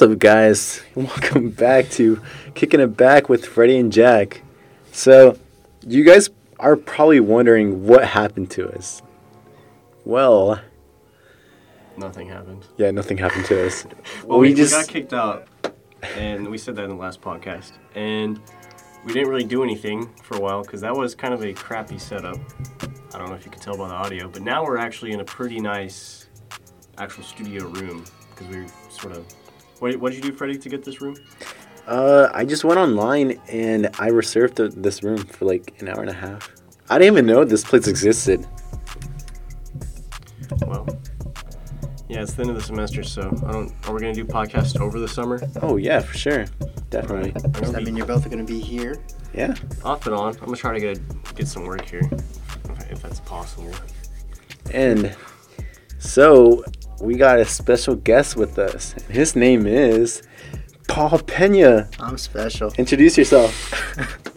What's up, guys? Welcome back to Kicking It Back with Freddie and Jack. So, you guys are probably wondering what happened to us. Well, Nothing happened. yeah, nothing happened to us. Well, we we, we just got kicked out, and we said that in the last podcast. And we didn't really do anything for a while because that was kind of a crappy setup. I don't know if you can tell by the audio, but now we're actually in a pretty nice actual studio room because we sort of. What, what did you do, Freddie, to get this room? uh, I just went online and I reserved the, this room for like an hour and a half. I didn't even know this place existed. Well, yeah, it's the end of the semester, so I don't. Are we gonna do podcast over the summer? Oh yeah, for sure, definitely. I'm Does that mean you're both going to be here? Yeah. off and on. I'm gonna try to get get some work here, if- if that's possible. And so we got a special guest with us. His name is Paul Pena. I'm special. Introduce yourself.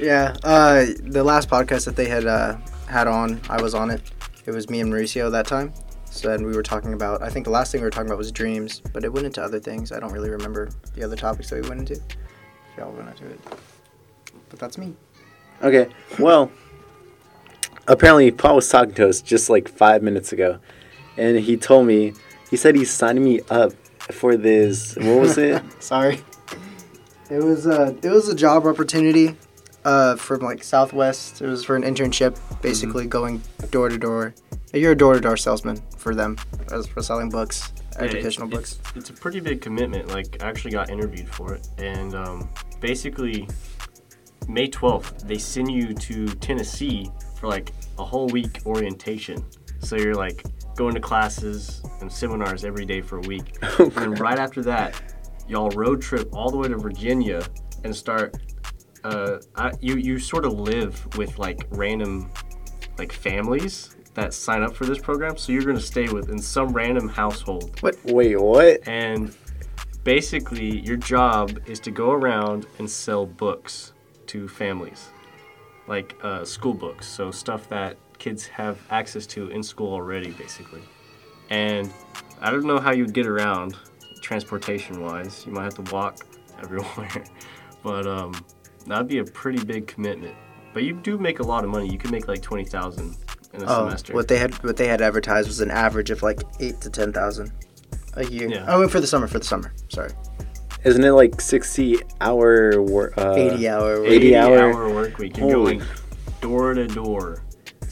Yeah. Uh, the last podcast that they had uh, had on, I was on it. It was me and Mauricio that time. So then we were talking about. I think the last thing we were talking about was dreams, but it went into other things. I don't really remember the other topics that we went into. If y'all went into it. But that's me. Okay. Well, apparently Paul was talking to us just like five minutes ago, and he told me he said he signed me up for this. What was it? Sorry. It was uh, it was a job opportunity, uh, from like Southwest. It was for an internship, basically going door to door. You're a door to door salesman for them, as for selling books, Yeah, educational it's, books. It's, a pretty big commitment. Like, I actually got interviewed for it, and um, basically, May 12th, they send you to Tennessee for like a whole week orientation. So you're like going to classes and seminars every day for a week, and then right after that, y'all road trip all the way to Virginia and start. Uh, I, you you sort of live with like random like families that sign up for this program, so you're gonna stay with in some random household What? Wait, what? and basically your job is to go around and sell books to families like uh, school books so stuff that kids have access to in school already basically and i don't know how you'd get around transportation wise you might have to walk everywhere but um, that'd be a pretty big commitment but you do make a lot of money you can make like 20000 in a Oh, semester what they had what they had advertised was an average of like eight to ten thousand a year. Yeah. Oh, wait, for the summer, for the summer. Sorry, Isn't it like sixty hour work? Uh, eighty hour. 80 hour- work week. You're Holy. going door to door,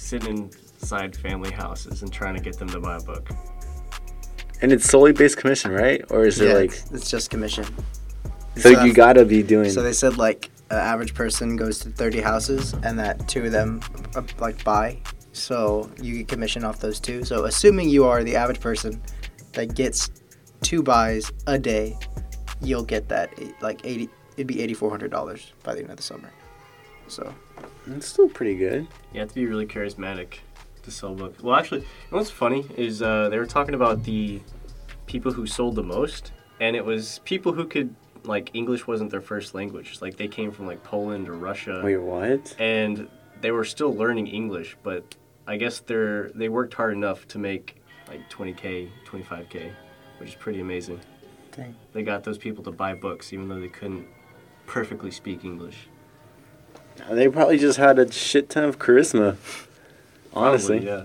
sitting inside family houses and trying to get them to buy a book. And it's solely based commission, right? Or is Yeah, it like it's, it's just commission. so So you gotta be doing? So they said like an average person goes to thirty houses, and that two of them uh, like buy. So you get commission off those two. So assuming you are the average person that gets two buys a day, you'll get that like eighty. It'd be eighty four hundred dollars by the end of the summer. So it's still pretty good. You have to be really charismatic to sell books. Well, actually, you know what's funny is uh, they were talking about the people who sold the most, and it was people who could like English wasn't their first language. Like they came from like Poland or Russia. Wait, what? and they were still learning English, but I guess they're they worked hard enough to make like 20k, 25k, which is pretty amazing. Dang. They got those people to buy books even though they couldn't perfectly speak English. They probably just had a shit ton of charisma. Honestly. Probably, yeah.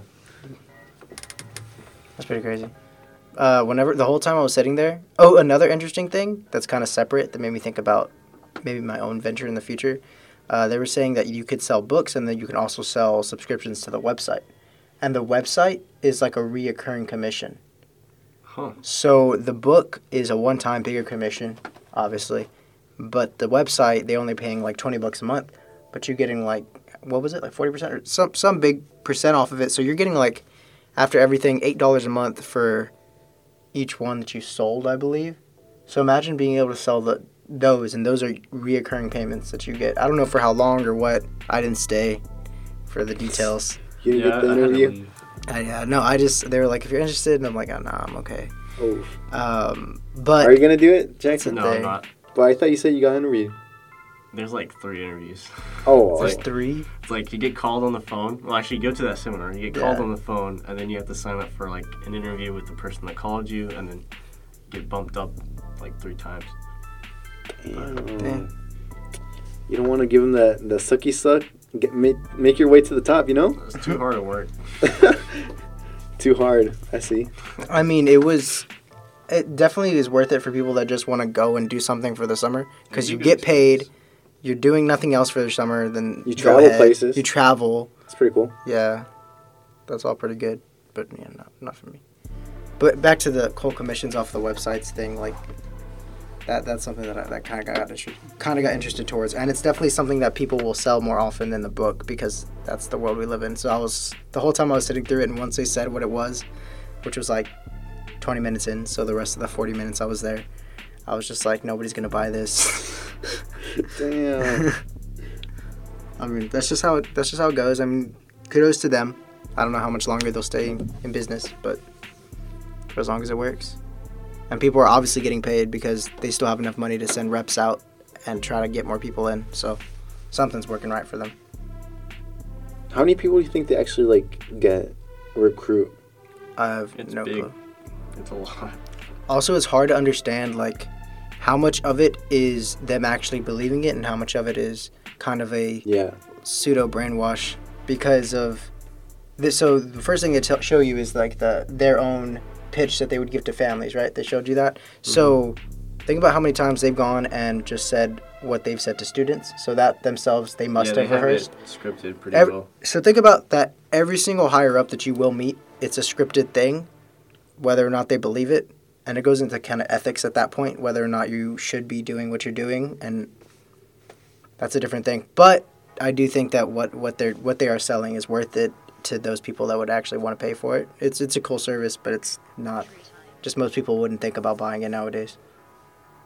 That's pretty crazy. Uh, whenever the whole time I was sitting there. Oh, another interesting thing that's kind of separate that made me think about maybe my own venture in the future. Uh, they were saying that you could sell books and then you can also sell subscriptions to the website, and the website is like a reoccurring commission. Huh. So the book is a one-time bigger commission, obviously, but the website they only paying like twenty bucks a month, but you're getting like what was it like forty percent or some some big percent off of it. So you're getting like after everything eight dollars a month for each one that you sold, I believe. So imagine being able to sell the those, and those are reoccurring payments that you get. I don't know for how long or what. I didn't stay for the details. You didn't yeah, get the I had to interview? I, uh, no, I just they were like, if you're interested, and I'm like, oh, no, I'm okay. Oh. Um, but Are you gonna do it, Jackson? No, I'm not. But I thought you said you got interviewed. There's like three interviews. Oh, there's like- three. It's like you get called on the phone. Well, actually, you go to that seminar. You get called Yeah. on the phone, and then you have to sign up for like an interview with the person that called you, and then get bumped up like three times. Damn. Damn. You don't want to give them that the sucky suck. Get, make, make your way to the top. You know. It's too hard to work. Too hard. I see. I mean, it was. It definitely is worth it for people that just want to go and do something for the summer because you You get can- paid. You're doing nothing else for the summer. Then You travel ahead. places. You travel. It's pretty cool. Yeah, that's all pretty good. But yeah, not not for me. But back to the coal commissions off the websites thing, like that. That's something that I, that kind of got kind of got interested towards, and it's definitely something that people will sell more often than the book because that's the world we live in. So I was the whole time I was sitting through it, and once they said what it was, which was like 20 minutes in, so the rest of the 40 minutes I was there, I was just like, nobody's gonna buy this. Damn. I mean, that's just how it, that's just how it goes. I mean, kudos to them. I don't know how much longer they'll stay in, in business, but for as long as it works. And people are obviously getting paid because they still have enough money to send reps out and try to get more people in. So something's working right for them. How many people do you think they actually like get recruit? I have It's no big. clue. It's a lot. Also, it's hard to understand like how much of it is them actually believing it and how much of it is kind of a Yeah. pseudo brainwash because of this. So the first thing they tell show you is like the their own pitch that they would give to families, right? They showed you that. So mm-hmm. think about how many times they've gone and just said what they've said to students. So that themselves they must yeah, have they rehearsed. scripted pretty Every- well. So think about that. Every single higher up that you will meet, it's a scripted thing, whether or not they believe it, and it goes into kind of ethics at that point, whether or not you should be doing what you're doing, and that's a different thing. But I do think that what what they're what they are selling is worth it to those people that would actually want to pay for it. It's it's a cool service, but it's not. Just most people wouldn't think about buying it nowadays.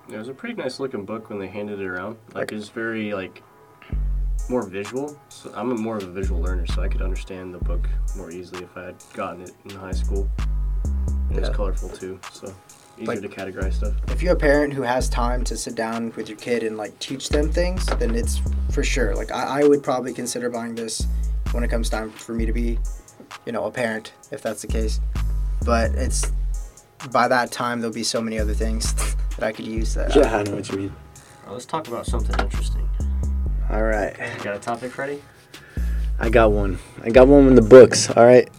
It was a pretty nice looking book when they handed it around. Like Like- it's very like more visual. So I'm a more of a visual learner, so I could understand the book more easily if I had gotten it in high school. And Yeah. It's colorful too, so easier Like- to categorize stuff. if you're a parent who has time to sit down with your kid and like teach them things, then it's for sure. Like I, I would probably consider buying this when it comes time for me to be, you know, a parent if that's the case. But it's by that time there'll be so many other things that I could use that. Yeah, I know what you mean. Now, let's talk about something interesting. All right. You got a topic ready? I got one. I got one in the books. All right.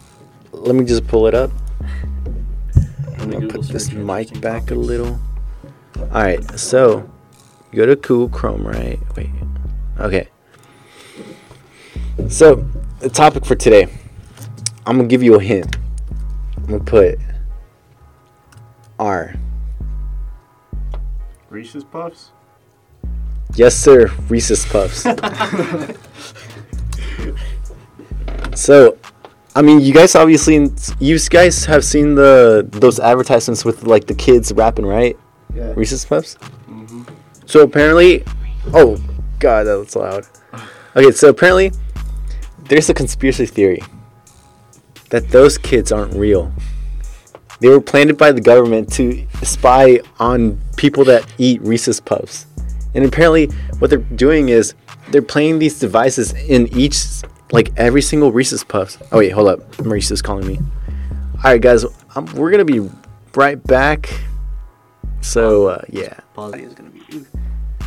Let me just pull it up. Let I'm gonna Google put this mic interesting back a little. All right. So, go to Google Chrome, right? Wait. Okay. So, the topic for today. I'm gonna give you a hint. I'm gonna put R. Reese's Puffs. Yes, sir. Reese's Puffs. so, I mean, you guys obviously, you guys have seen the those advertisements with like the kids rapping, right? Yeah. Reese's Puffs. Mm-hmm. So apparently, oh god, that was loud. Okay, so apparently, there's a conspiracy theory that those kids aren't real. They were planted by the government to spy on people that eat Reese's Puffs. And apparently, what they're doing is they're playing these devices in each, like every single Reese's Puffs. Oh wait, hold up, Maurice calling me. All right, guys, um, we're gonna be right back. So uh, yeah. Pause is gonna be.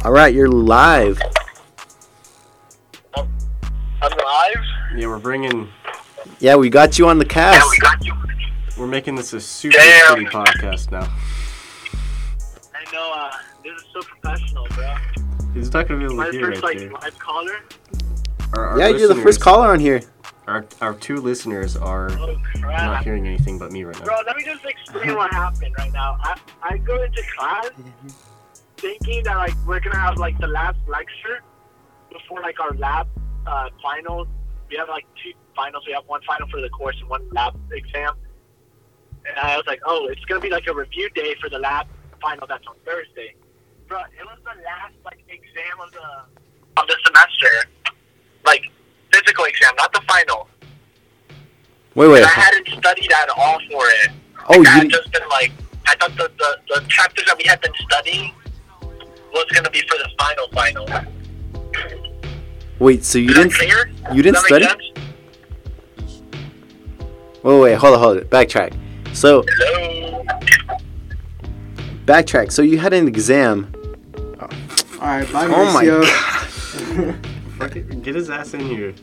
All right, you're live. I'm live. Yeah, we're bringing. Yeah, we got you on the Yeah, cast. we got you. We're making this a super Damn. shitty podcast now. I know. Uh, this is so professional, bro. He's not gonna be able My to hear first right like there. live caller. Our, our Yeah, you're the first caller on here. Our, our two listeners are Oh not hearing anything but me right now. Bro, let me just explain what happened right now. I, I go into class thinking that like we're gonna have like the last lecture before like our lab uh, finals. We have like two finals. We have one final for the course and one lab exam. And I was like, oh, it's gonna be like a review day for the lab final. That's on Thursday. Bro, it was the last like exam of the of the semester, like physical exam, not the final. Wait, wait. And I hadn't studied at all for it. Oh, Like, I had you just been like, I thought the, the, the chapters that we had been studying was going to be for the final final. wait. So you Is didn't clear? you didn't study? make sense? wait, wait. Hold on, hold on. Backtrack. So Hello. backtrack. So you had an exam. All right, bye, Oh my Mauricio. Get his ass in here.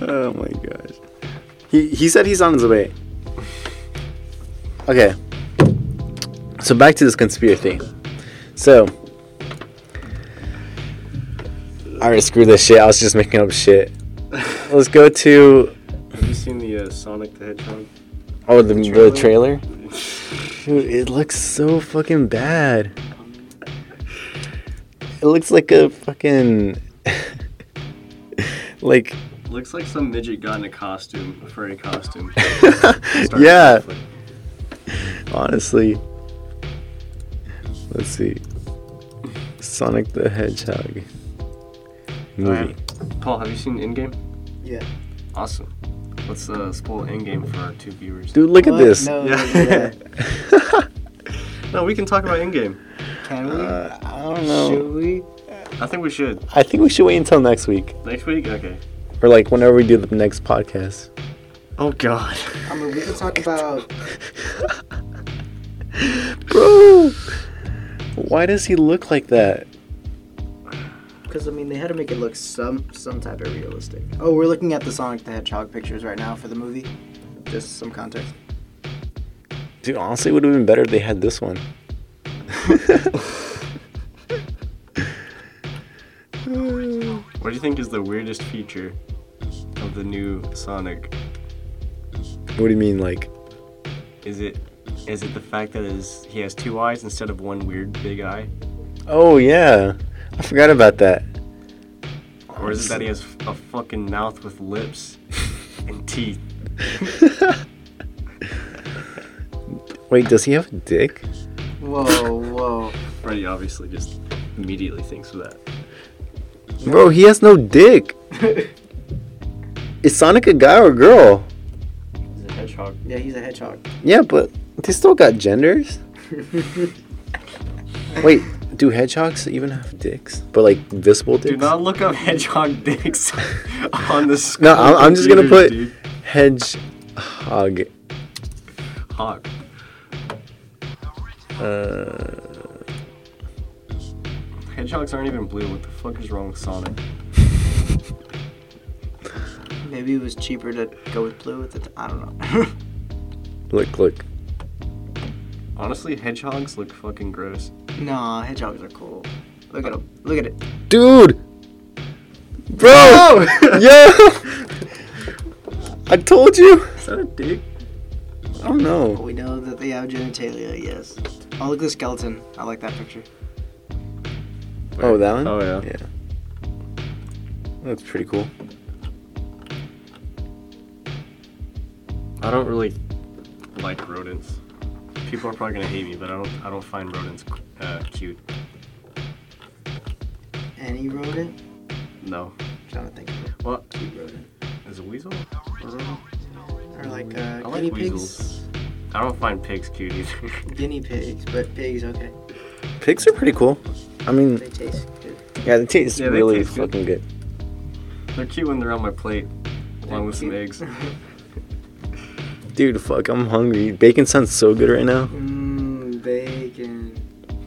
Oh my gosh. He he said he's on his way. Okay. So back to this conspiracy. So Alright, screw this shit. I was just making up shit. Let's go to Have you seen the uh, Sonic the Hedgehog? oh the, the trailer? trailer. Dude, it looks so fucking bad. It looks like a fucking like Looks like some midget got in a costume, a furry costume. Yeah. honestly. Let's see. Sonic the Hedgehog movie. Alright. Paul, have you seen Endgame? Yeah. Awesome. Let's uh, spoil Endgame for our two viewers. Dude, look at this. No, Yeah. yeah. No, we can talk about Endgame. Can we? Uh, I don't know. Should we? I think we should. I think we should wait until next week, Next week? Okay. or like whenever we do the next podcast. Oh, God. I mean, we can talk about. Bro, why does he look like that? Because I mean, they had to make it look some some type of realistic. Oh, we're looking at the Sonic the Hedgehog pictures right now for the movie. Just some context. Dude, honestly, it would have been better if they had this one. What do you think is the weirdest feature of the new Sonic? What do you mean, like? Is it is it the fact that his, he has two eyes instead of one weird big eye? Oh yeah, I forgot about that. Or is it that he has a fucking mouth with lips and teeth? Wait, does he have a dick? Whoa, whoa. Freddie obviously just immediately thinks of that. Bro, he has no dick. Is Sonic a guy or a girl? He's a hedgehog. Yeah, he's a hedgehog. Yeah, but they still got genders. Wait, do hedgehogs even have dicks? But like visible dicks? Do not look up hedgehog dicks on the screen. No, I'm, I'm just gonna put Dude. hedgehog. hog. Uh, Hedgehogs aren't even blue. What the fuck is wrong with Sonic? Maybe it was cheaper to go with blue with it. I don't know. look, look. Honestly, hedgehogs look fucking gross. nah, hedgehogs are cool. Look at them. Look at it. Dude! Bro! Yo! I told you! Is that a dick? I don't know. We know that they have genitalia. Yes. Oh, look at the skeleton. I like that picture. Oh, that one? Oh yeah. Yeah. That's pretty cool. I don't really like rodents. People are probably gonna hate me, but I don't. I don't find rodents uh, cute. Any rodent? No. I'm trying to think of a What cute rodent. is a weasel? A rodent? Or like uh, I like guinea weasels. I don't find pigs cute either. Guinea pigs, but pigs okay. Pigs are pretty cool. I mean, They taste good. yeah, they taste Yeah, they really taste good. fucking good. They're cute when they're on my plate, along with some eggs. Dude, fuck, I'm hungry. Bacon sounds so good right now. Mmm, bacon.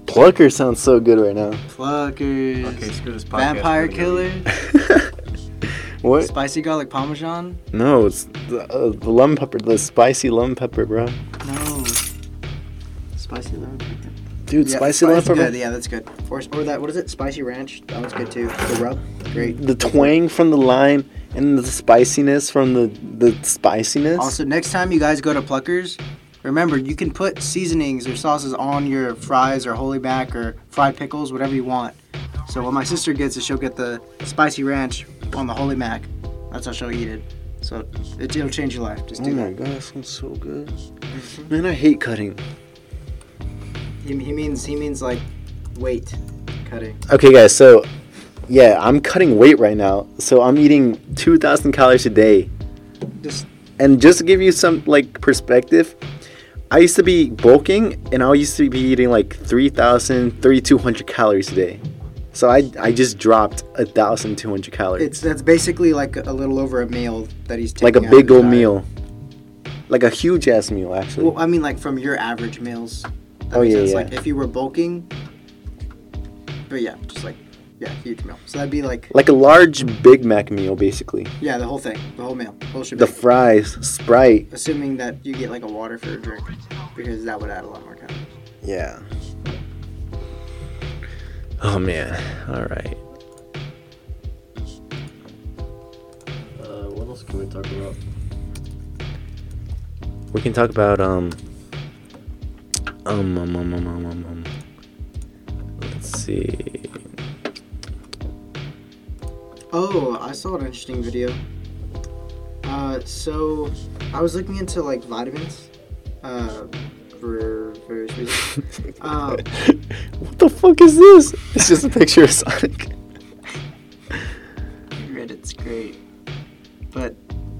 Plucker sounds so good right now. Pluckers. Okay, screw this podcast. Vampire killer. what? Spicy garlic parmesan. No, it's the, uh, the lemon pepper, the spicy lemon pepper, bro. No. Spicy lemon pepper. Dude, Yeah, spicy spice- pepper. Good. Yeah, that's good. Or, or that. What is it? Spicy ranch. That one's good too. The rub. Great. The twang from the lime and the spiciness from the the spiciness. Also, next time you guys go to Pluckers, remember you can put seasonings or sauces on your fries or holy mac or fried pickles, whatever you want. So what my sister gets is she'll get the spicy ranch on the holy mac. That's how she'll eat it. So it, it'll change your life. Just oh do my that. god, that sounds so good. Mm-hmm. Man, I hate cutting. He, he means he means like weight cutting. Okay, guys, so yeah, I'm cutting weight right now. So I'm eating 2,000 calories a day. Just And just to give you some like perspective, I used to be bulking and I used to be eating like 3,000, 3,200 calories a day. So I, I just dropped 1,200 calories. it's that's basically like a little over a meal that he's taking. like a big old diet. meal. Like a huge ass meal, actually. Well, I mean like from your average meals. That Oh, makes yeah, sense. yeah. Like if you were bulking, but yeah, just like yeah, huge meal. So that'd be like Like a large Big Mac meal, basically. yeah, the whole thing, the whole meal, whole should The fries, Sprite. assuming that you get like a water for a drink, because that would add a lot more calories. Yeah. Oh man. All right. Uh, what else can we talk about? We can talk about um. Um, um, um, um, um, um, um. Let's see. Oh, I saw an interesting video. Uh, so I was looking into like vitamins, uh, for various reasons. Uh, what the fuck is this? It's just a picture of Sonic. Reddit's great. But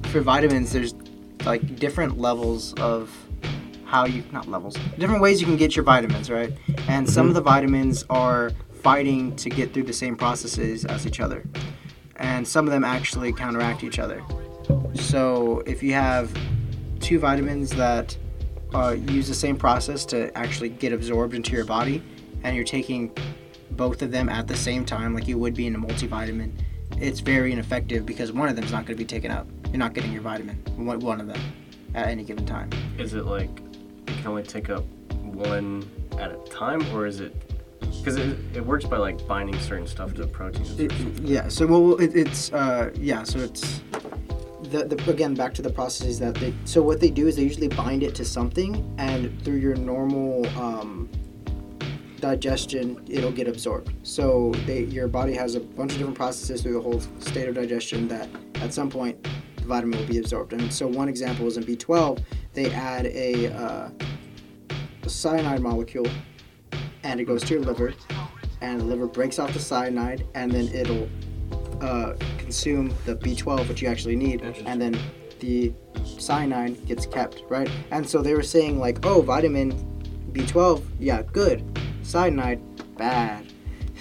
for vitamins, there's like different levels of how you not levels, different ways you can get your vitamins, right? And some of the vitamins are fighting to get through the same processes as each other, and some of them actually counteract each other. So if you have two vitamins that uh, use the same process to actually get absorbed into your body, and you're taking both of them at the same time, like you would be in a multivitamin, it's very ineffective because one of them is not going to be taken up. You're not getting your vitamin, one, one of them, at any given time. Is it like you can only take up one at a time, or is it? Because it, it works by like binding certain stuff to proteins. It, yeah. So well, it, it's uh, yeah. So it's the, the again back to the processes that they. So what they do is they usually bind it to something, and through your normal um, digestion, it'll get absorbed. So they, your body has a bunch of different processes through the whole state of digestion that at some point the vitamin will be absorbed. And so one example is in B12, they add a, uh, a cyanide molecule, and it goes to your liver, and the liver breaks off the cyanide, and then it'll uh, consume the B12, which you actually need, and then the cyanide gets kept, right? And so they were saying like, oh, vitamin B12, yeah, good. Cyanide, bad.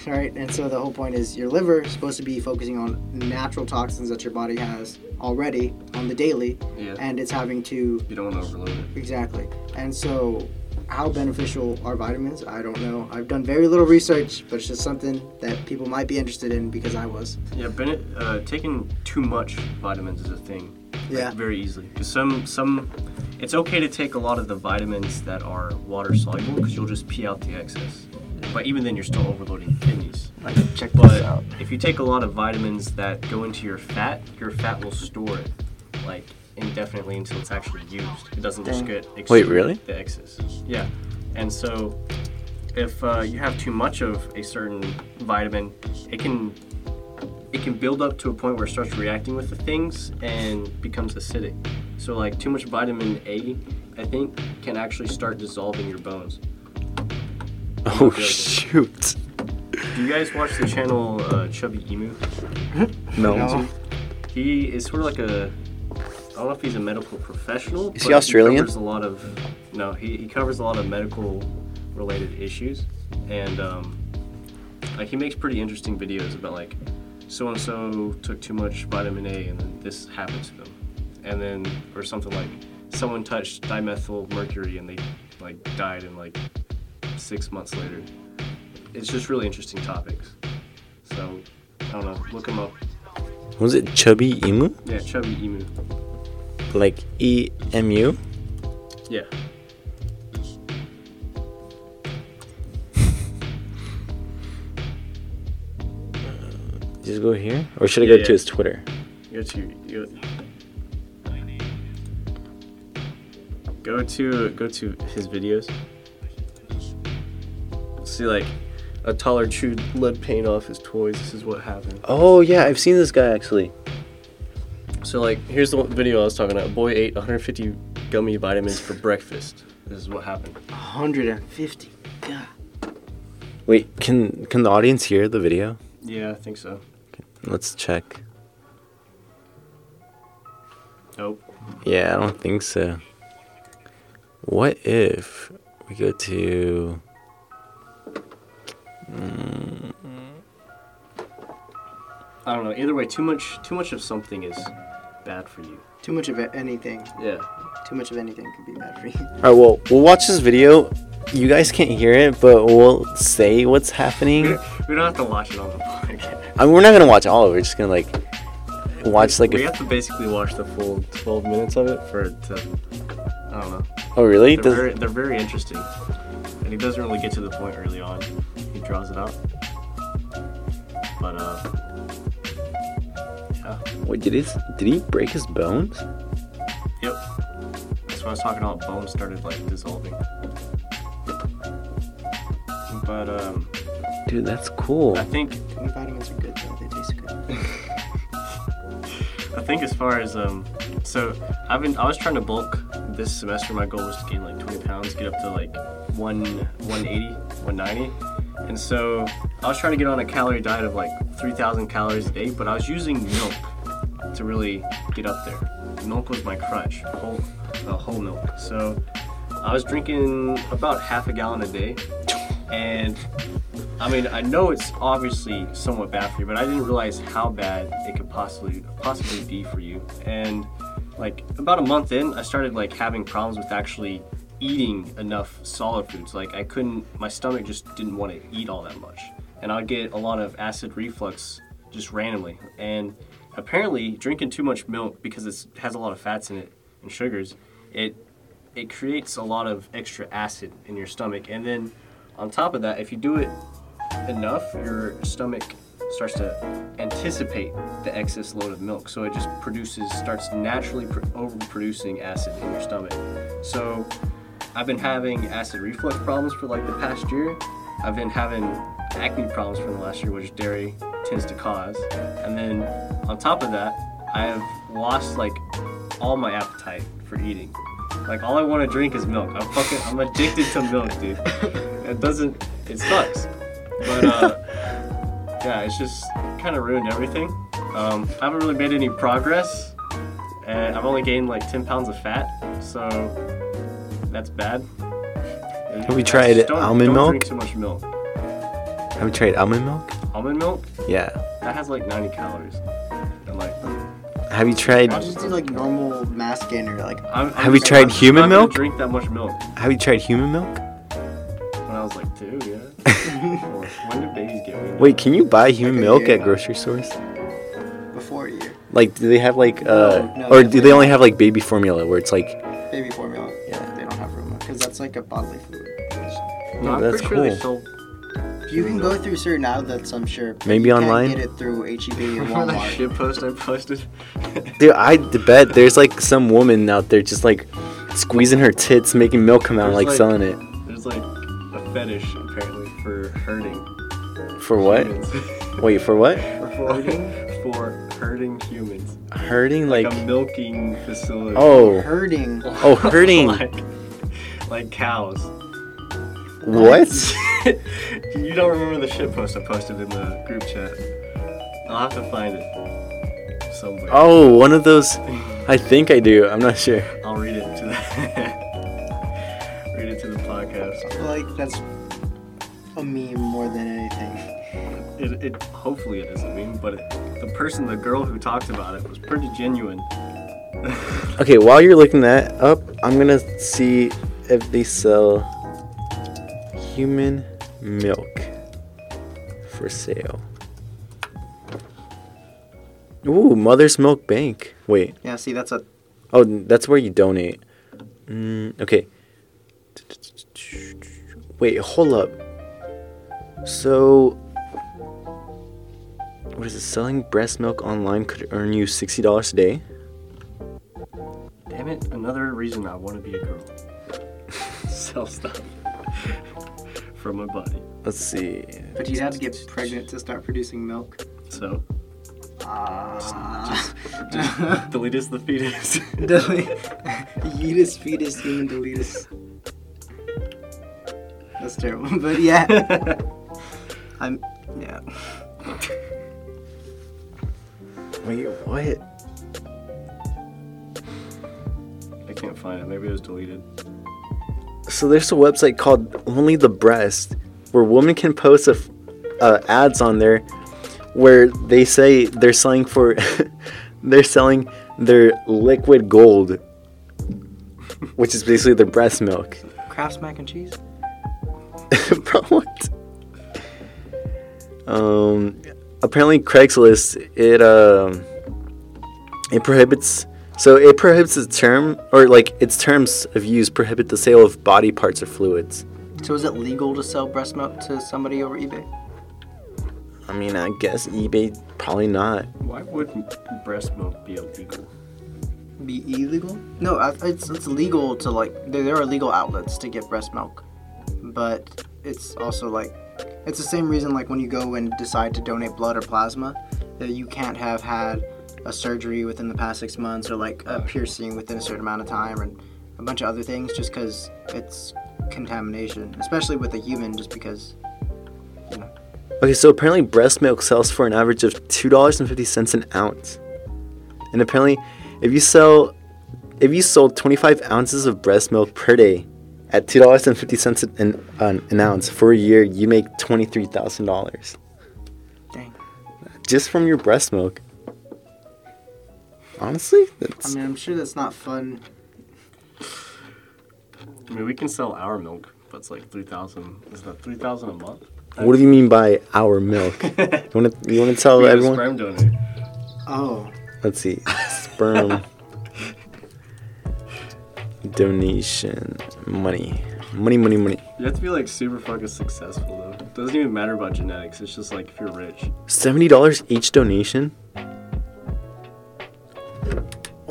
Right? And so the whole point is your liver is supposed to be focusing on natural toxins that your body has already on the daily, Yeah. and it's having to You don't want to overload it. Exactly. And so, how beneficial are vitamins? I don't know. I've done very little research, but it's just something that people might be interested in because I was. Yeah, Bennett, uh, taking too much vitamins is a thing. like, Yeah. very easily. Because some some, it's okay to take a lot of the vitamins that are water soluble because you'll just pee out the excess. But even then, you're still overloading your kidneys. Like, check But this out. if you take a lot of vitamins that go into your fat, your fat will store it like indefinitely until it's actually used. It doesn't just Dang. get Wait, really? The excess. Yeah, and so if uh, you have too much of a certain vitamin, it can it can build up to a point where it starts reacting with the things and becomes acidic. So like too much vitamin A, I think, can actually start dissolving your bones. Oh joking. shoot. Do you guys watch the channel uh, Chubby Emu? No. No. He is sort of like a. I don't know if he's a medical professional. Is he but Australian? covers a lot of. No, he, he covers a lot of medical related issues, and um, like he makes pretty interesting videos about like so and so took too much vitamin A and then this happened to them, and then or something like someone touched dimethyl mercury and they like died in like six months later. It's just really interesting topics. So I don't know. Look him up. Was it Chubby Emu? Yeah, Chubby Emu. Like E M U? Yeah. Just go here? Or should I Yeah, go yeah. to his Twitter? Go to go to go to his videos. See like a taller chewed lead paint off his toys. This is what happened. Oh yeah, I've seen this guy actually. So like here's the video I was talking about. A boy ate 150 gummy vitamins for breakfast. This is what happened. 150. God. Wait, can can the audience hear the video? Yeah, I think so. Let's check. Nope. Yeah, I don't think so. What if we go to I don't know. Either way, too much too much of something is bad for you. Too much of anything. Yeah. Too much of anything could be bad for you. Alright, well, we'll watch this video you guys can't hear it, but we'll say what's happening. We don't have to watch it on the podcast. I mean, we're not gonna watch all of it. We're just gonna like watch like we a. have to basically watch the full 12 minutes of it for it to. I don't know. Oh really? They're Does, very, they're very interesting, and he doesn't really get to the point early on. He draws it out, but uh, yeah, wait, did he did he break his bones? yep. That's what I was talking about. Bones started like dissolving, but um, Dude, that's cool. I think Gummy vitamins are good though. They taste good. I think as far as um, so I've been I was trying to bulk this semester. My goal was to gain like 20 pounds, get up to like one 180, 190, and so I was trying to get on a calorie diet of like 3,000 calories a day. But I was using milk to really get up there. Milk was my crutch, whole uh, whole milk. So I was drinking about half a gallon a day, and I mean, I know it's obviously somewhat bad for you, but I didn't realize how bad it could possibly possibly be for you. And like about a month in, I started like having problems with actually eating enough solid foods. Like I couldn't, my stomach just didn't want to eat all that much, and I'd get a lot of acid reflux just randomly. And apparently, drinking too much milk because it has a lot of fats in it and sugars, it it creates a lot of extra acid in your stomach, and then on top of that, if you do it enough, your stomach starts to anticipate the excess load of milk. So it just produces, starts naturally pr- overproducing acid in your stomach. So I've been having acid reflux problems for like the past year. I've been having acne problems for the last year, which dairy tends to cause. And then on top of that, I have lost like all my appetite for eating. Like all I want to drink is milk. I'm fucking, I'm addicted to milk, dude. It doesn't, it sucks. But uh, yeah, it's just kind of ruined everything. Um, I haven't really made any progress, and I've only gained like 10 pounds of fat, so that's bad. Have you tried don't, almond don't milk? Drink too much milk. Have you tried almond milk? Almond milk Yeah. that has like 90 calories. And like, Have you tried? I'll just do like normal mass gainer. Like I'm, I'm Have you just- tried I'm human not gonna milk? Drink that much milk Have you tried human milk? when I was like two, yeah. When did babies get weaned? Wait, can you buy human Like milk at ago. grocery stores? before a year. Like, do they have like, uh, No, no, or do they only have like baby formula where it's like, room because that's like a bodily food. No, I'm that's pretty sure they cool. sold You can go through certain outlets, I'm sure. but Maybe you can't online? Get it through HEB or Remember that Walmart. shit post I posted? dude, I bet there's like some woman out there just like squeezing her tits, making milk come out, There's, like, like- selling it. There's like a fetish apparently for hurting. For what? humans. Wait, for what? for, hurting? for hurting humans. Hurting Like, like, a milking facility. oh, Hurting. oh, hurting. like, like cows. what? you don't remember the shit post I posted in the group chat? I'll have to find it somewhere. Oh, one of those. I think I do. I'm not sure. I'll read it to the read it to the podcast. I feel like that's a meme more than anything. It, it hopefully it is a meme, but it, the person, the girl who talked about it, was pretty genuine. Okay, while you're looking that up, I'm gonna see if they sell human milk for sale. Ooh, Mother's Milk Bank. Wait. Yeah, see, that's a Oh, that's where you donate. Mm, okay. Wait, hold up. So, what is it? Selling breast milk online could earn you sixty dollars a day. Damn it! Another reason I want to be a girl. Sell stuff from my body. Let's see. But you'd have to get pregnant to start producing milk. So Ah. deletus the fetus. Delete. Yeetus, fetus, human deletus. That's terrible. But yeah. I'm. Yeah. Wait, what? I can't find it. Maybe it was deleted. So there's a website called Only the Breast, where women can post a f uh, ads on there, where they say they're selling for, they're selling their liquid gold, which is basically their breast milk. Kraft's mac and cheese? Bro, what? Um, apparently Craigslist it um it prohibits so it prohibits the term or like its terms of use prohibit the sale of body parts or fluids. So is it legal to sell breast milk to somebody over eBay? I mean, I guess eBay probably not. Why would breast milk be illegal? Be illegal? No, it's it's legal to like there, there are legal outlets to get breast milk, but it's also like it's the same reason like when you go and decide to donate blood or plasma that you can't have had a surgery within the past six months or like a piercing within a certain amount of time and a bunch of other things just because it's contamination, especially with a human, just because Okay, so apparently breast milk sells for an average of two dollars and fifty cents an ounce, and apparently, if you sell, if you sold twenty five ounces of breast milk per day, at two dollars and fifty cents an, an an ounce for a year, you make twenty three thousand dollars dang. just from your breast milk. Honestly, that's I mean, I'm sure that's not fun. I mean, we can sell our milk, but it's like three thousand. Is that three thousand a month? what do you mean by our milk? You want to you want to tell Being a everyone? sperm donor. Oh, Let's see, sperm donation money, money, money, money. You have to be like super fucking successful though. It doesn't even matter about genetics. It's just like if you're rich. Seventy dollars each donation.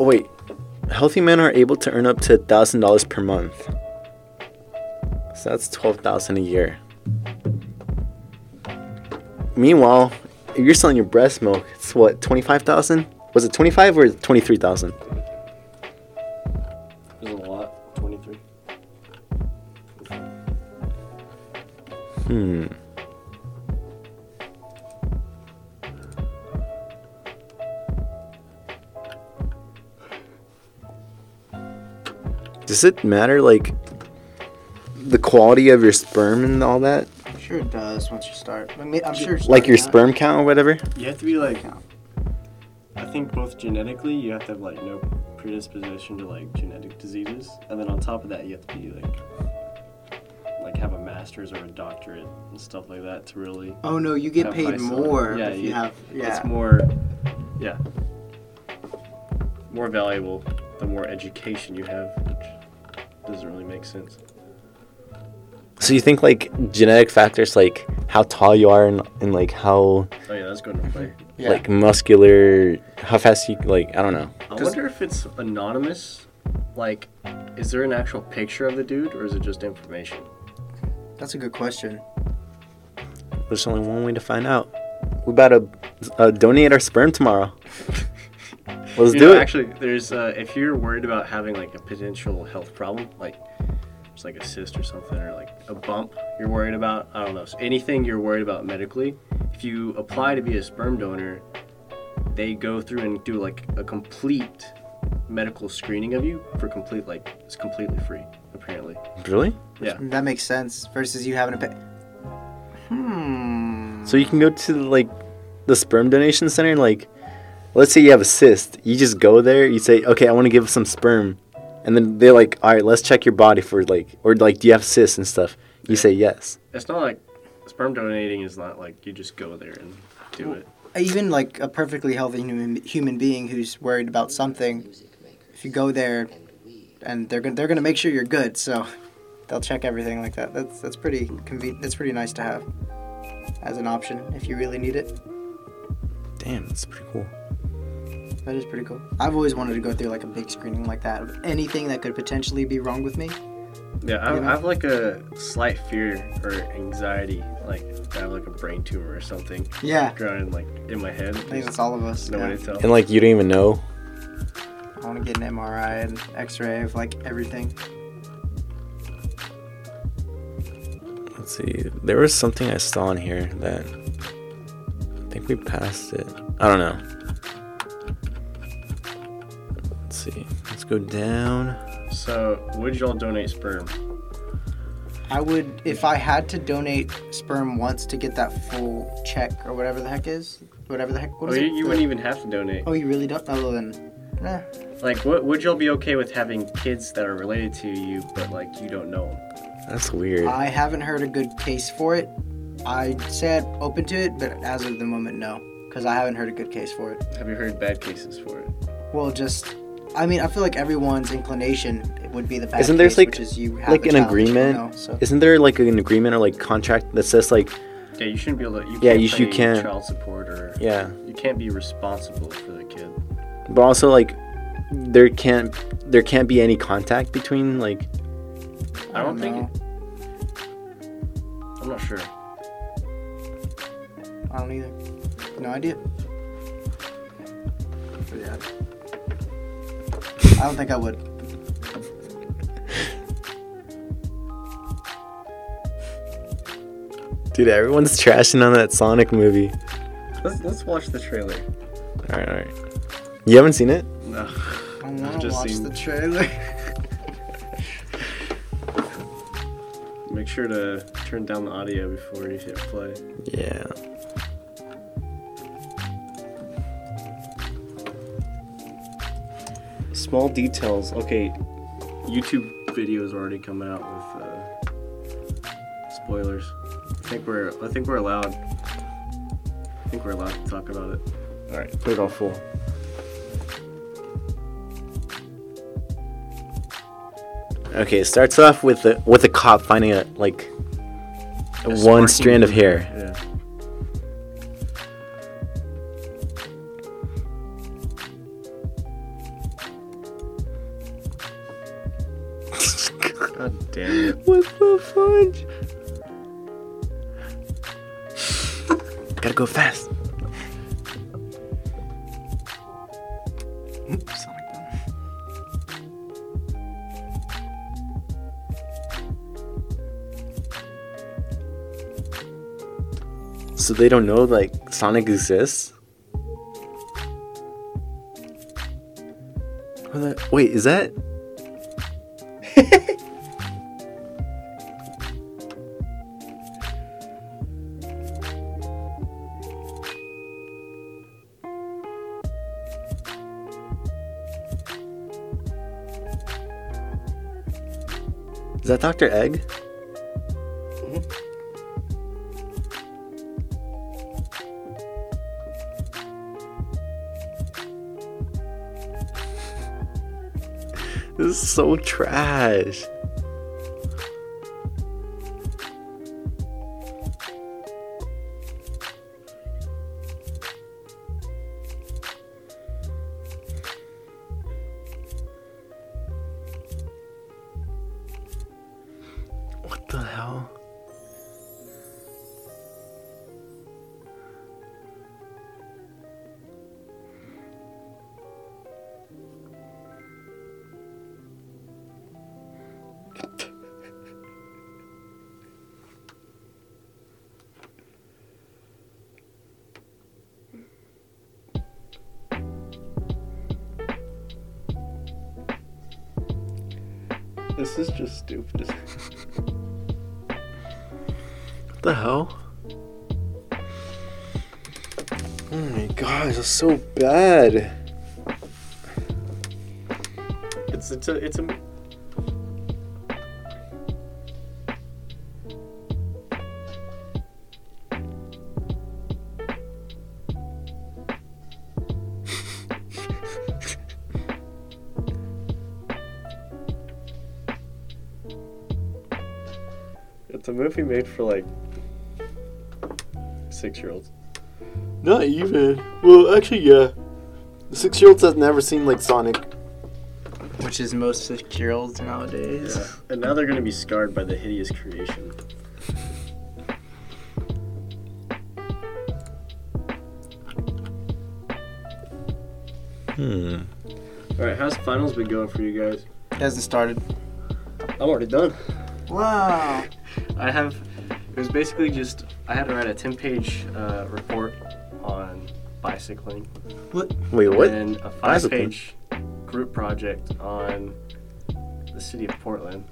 Oh, wait. Healthy men are able to earn up to $1,000 per month. So that's 12000 a year. Meanwhile, if you're selling your breast milk, it's what, 25000 Was it 25 or 23000 Does it matter like the quality of your sperm and all that? I'm sure it does once you start. I mean, I'm sure. Like your starting sperm count or whatever? You have to be like. I think both genetically, you have to have like no predisposition to like genetic diseases, and then on top of that, you have to be like like have a master's or a doctorate and stuff like that to really. Oh no, you get paid more Yeah, if you you- have. Yeah. It's more, yeah, more valuable the more education you have, which doesn't really make sense. So you think like genetic factors like how tall you are and, and like how Oh yeah, that's going to play. Yeah. like muscular how fast you like I don't know. I wonder if it's anonymous. Like, is there an actual picture of the dude, or is it just information? That's a good question. There's only one way to find out. We about to uh, donate our sperm tomorrow. Let's You do know, it. Actually, there's uh, if you're worried about having like a potential health problem, like it's like a cyst or something, or like a bump you're worried about. I don't know. So anything you're worried about medically, if you apply to be a sperm donor, they go through and do like a complete medical screening of you for complete like it's completely free apparently. really? Yeah. That makes sense. Versus you having to pay. Hmm. So you can go to like the sperm donation center and like let's say you have a cyst. You just go there, you say, "Okay, I want to give some sperm." And then they're like, "All right, let's check your body for like or like do you have cysts and stuff?" You say yes. It's not like sperm donating is not like you just go there and do it. Even like a perfectly healthy human, human being who's worried about something, if you go there, and they're gonna they're gonna make sure you're good, so they'll check everything like that. That's that's pretty convenient. That's pretty nice to have as an option if you really need it. Damn, that's pretty cool. That is pretty cool. I've always wanted to go through like a big screening like that of anything that could potentially be wrong with me. Yeah, I, You know? I have like a slight fear or anxiety, like I have like a brain tumor or something Yeah, growing like in my head. I think that's all of us. No yeah. way to tell. And like you don't even know. I want to get an MRI and X-ray of like everything. Let's see. There was something I saw in here that I think we passed it. I don't know. Let's see. Let's go down. So, would y'all donate sperm? I would, if I had to donate sperm once to get that full check or whatever the heck is, whatever the heck. What Oh, is you, it? you The- wouldn't even have to donate. Oh, you really don't? Oh, well then. Nah. Like, what would y'all be okay with having kids that are related to you, but like you don't know them? That's weird. I haven't heard a good case for it. I said open to it, but as of the moment, no, because I haven't heard a good case for it. Have you heard bad cases for it? Well, just, I mean, I feel like everyone's inclination would be the bad Isn't there, case, like- which is you have like an child you agreement? know, so. Isn't there like an agreement or like contract that says like Yeah, you shouldn't be able to. You Yeah, can't you- you can't- child support or yeah, you can't be responsible for the kid. but also like there can't there can't be any contact between like I don't think. know. I'm not sure. I don't either. No idea. But yeah. I don't think I would. dude everyone's trashing on that Sonic movie. Let's let's watch the trailer. All right, all right. You haven't seen it? No. I want to just watch seen- the trailer. Make sure to turn down the audio before you hit play. Yeah. Small details. Okay, YouTube videos already coming out with uh, spoilers. I think we're I think we're allowed. I think we're allowed to talk about it. All right, put it on full. Okay, it starts off with the with a cop finding a like A one strand of hair. Yeah. Damn it. What the fudge? Gotta go fast. Boom. So they don't know like Sonic exists. Wait, is that? Dr. Egg? This is so trash. So bad. It's it's a it's a It's a movie made for like six year olds. Not even. Well, actually, yeah. The six year olds have never seen like Sonic. Which is most six year olds nowadays. Yeah. And now they're gonna be scarred by the hideous creation. Hmm. Alright, how's finals been going for you guys? Hasn't started. I'm already done. Wow. I have. It was basically just I had to write a ten page uh, report on What? Wait, what? And a five-page group project on the city of Portland.